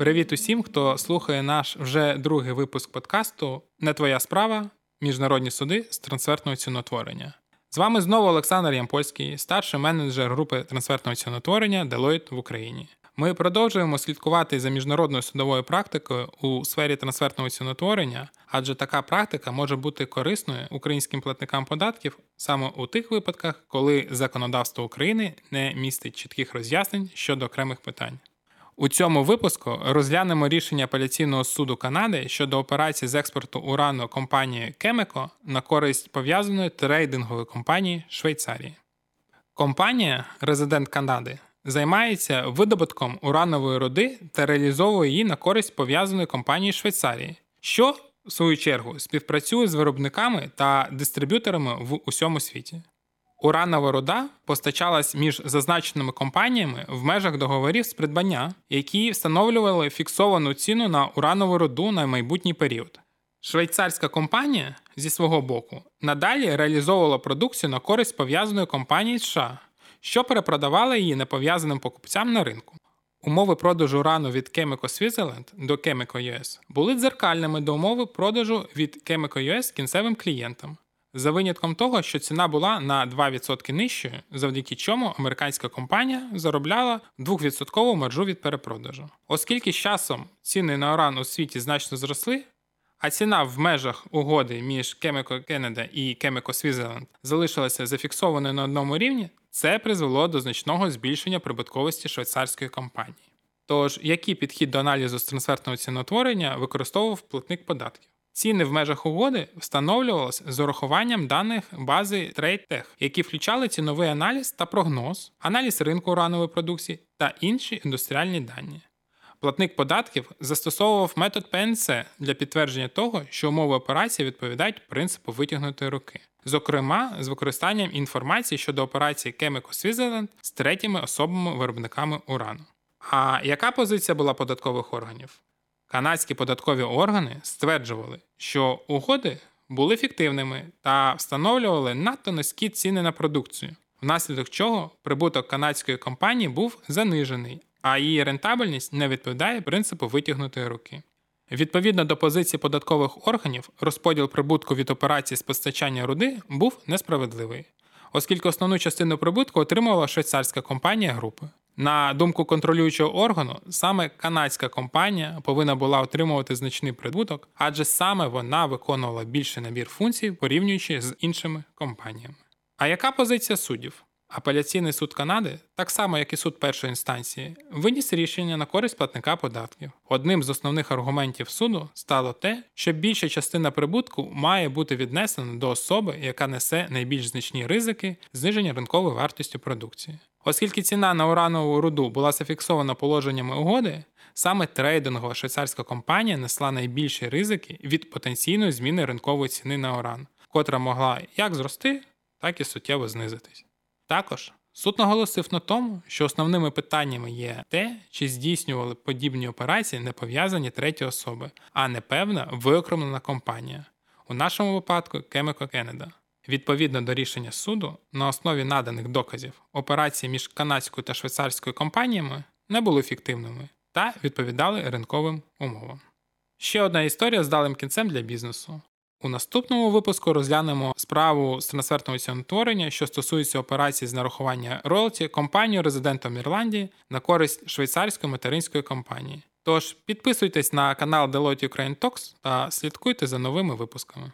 Привіт усім, хто слухає наш вже другий випуск подкасту Не твоя справа. Міжнародні суди з трансфертного ціноутворення. З вами знову Олександр Ямпольський, старший менеджер групи трансфертного ціноутворення Deloitte в Україні. Ми продовжуємо слідкувати за міжнародною судовою практикою у сфері трансфертного ціноутворення, адже така практика може бути корисною українським платникам податків саме у тих випадках, коли законодавство України не містить чітких роз'яснень щодо окремих питань. У цьому випуску розглянемо рішення апеляційного суду Канади щодо операції з експорту урану компанії Chemico на користь пов'язаної трейдингової компанії Швейцарії. Компанія, резидент Канади, займається видобутком уранової руди та реалізовує її на користь пов'язаної компанії Швейцарії, що, в свою чергу, співпрацює з виробниками та дистриб'юторами в усьому світі. Уранова руда постачалась між зазначеними компаніями в межах договорів з придбання, які встановлювали фіксовану ціну на уранову руду на майбутній період. Швейцарська компанія зі свого боку надалі реалізовувала продукцію на користь пов'язаної компанії США, що перепродавала її непов'язаним покупцям на ринку. Умови продажу урану від Chemico Switzerland до Chemico US були дзеркальними до умови продажу від Chemico US кінцевим клієнтам, за винятком того, що ціна була на 2% нижчою, завдяки чому американська компанія заробляла 2% маржу від перепродажу. Оскільки з часом ціни на уран у світі значно зросли, а ціна в межах угоди між Chemico Canada і Chemico Switzerland залишилася зафіксованою на одному рівні, це призвело до значного збільшення прибутковості швейцарської компанії. Тож, який підхід до аналізу з трансфертного ціноутворення використовував платник податків? Ціни в межах угоди встановлювалися з урахуванням даних бази TradeTech, які включали ціновий аналіз та прогноз, аналіз ринку уранової продукції та інші індустріальні дані. Платник податків застосовував метод PNC для підтвердження того, що умови операції відповідають принципу витягнутої руки, зокрема з використанням інформації щодо операції Chemical Switzerland з третіми особами-виробниками урану. А яка позиція була податкових органів? Канадські податкові органи стверджували, що угоди були фіктивними та встановлювали надто низькі ціни на продукцію, внаслідок чого прибуток канадської компанії був занижений, а її рентабельність не відповідає принципу витягнутої руки. Відповідно до позиції податкових органів, розподіл прибутку від операції з постачання руди був несправедливий, оскільки основну частину прибутку отримувала швейцарська компанія групи. На думку контролюючого органу, саме канадська компанія повинна була отримувати значний прибуток, адже саме вона виконувала більший набір функцій, порівнюючи з іншими компаніями. А яка позиція суддів? Апеляційний суд Канади, так само як і суд першої інстанції, виніс рішення на користь платника податків. Одним з основних аргументів суду стало те, що більша частина прибутку має бути віднесена до особи, яка несе найбільш значні ризики зниження ринкової вартості продукції. Оскільки ціна на уранову руду була зафіксована положеннями угоди, саме трейдингова швейцарська компанія несла найбільші ризики від потенційної зміни ринкової ціни на уран, котра могла як зрости, так і суттєво знизитись. Також суд наголосив на тому, що основними питаннями є те, чи здійснювали подібні операції не пов'язані треті особи, а не певна виокремлена компанія, у нашому випадку Chemical Canada. Відповідно до рішення суду, на основі наданих доказів операції між канадською та швейцарською компаніями не були фіктивними та відповідали ринковим умовам. Ще одна історія з далим кінцем для бізнесу. У наступному випуску розглянемо справу з трансфертного ціонотворення, що стосується операції з нарахування роялті компанію резидентом Ірландії на користь швейцарської материнської компанії. Тож підписуйтесь на канал Deloitte Ukraine Talks та слідкуйте за новими випусками.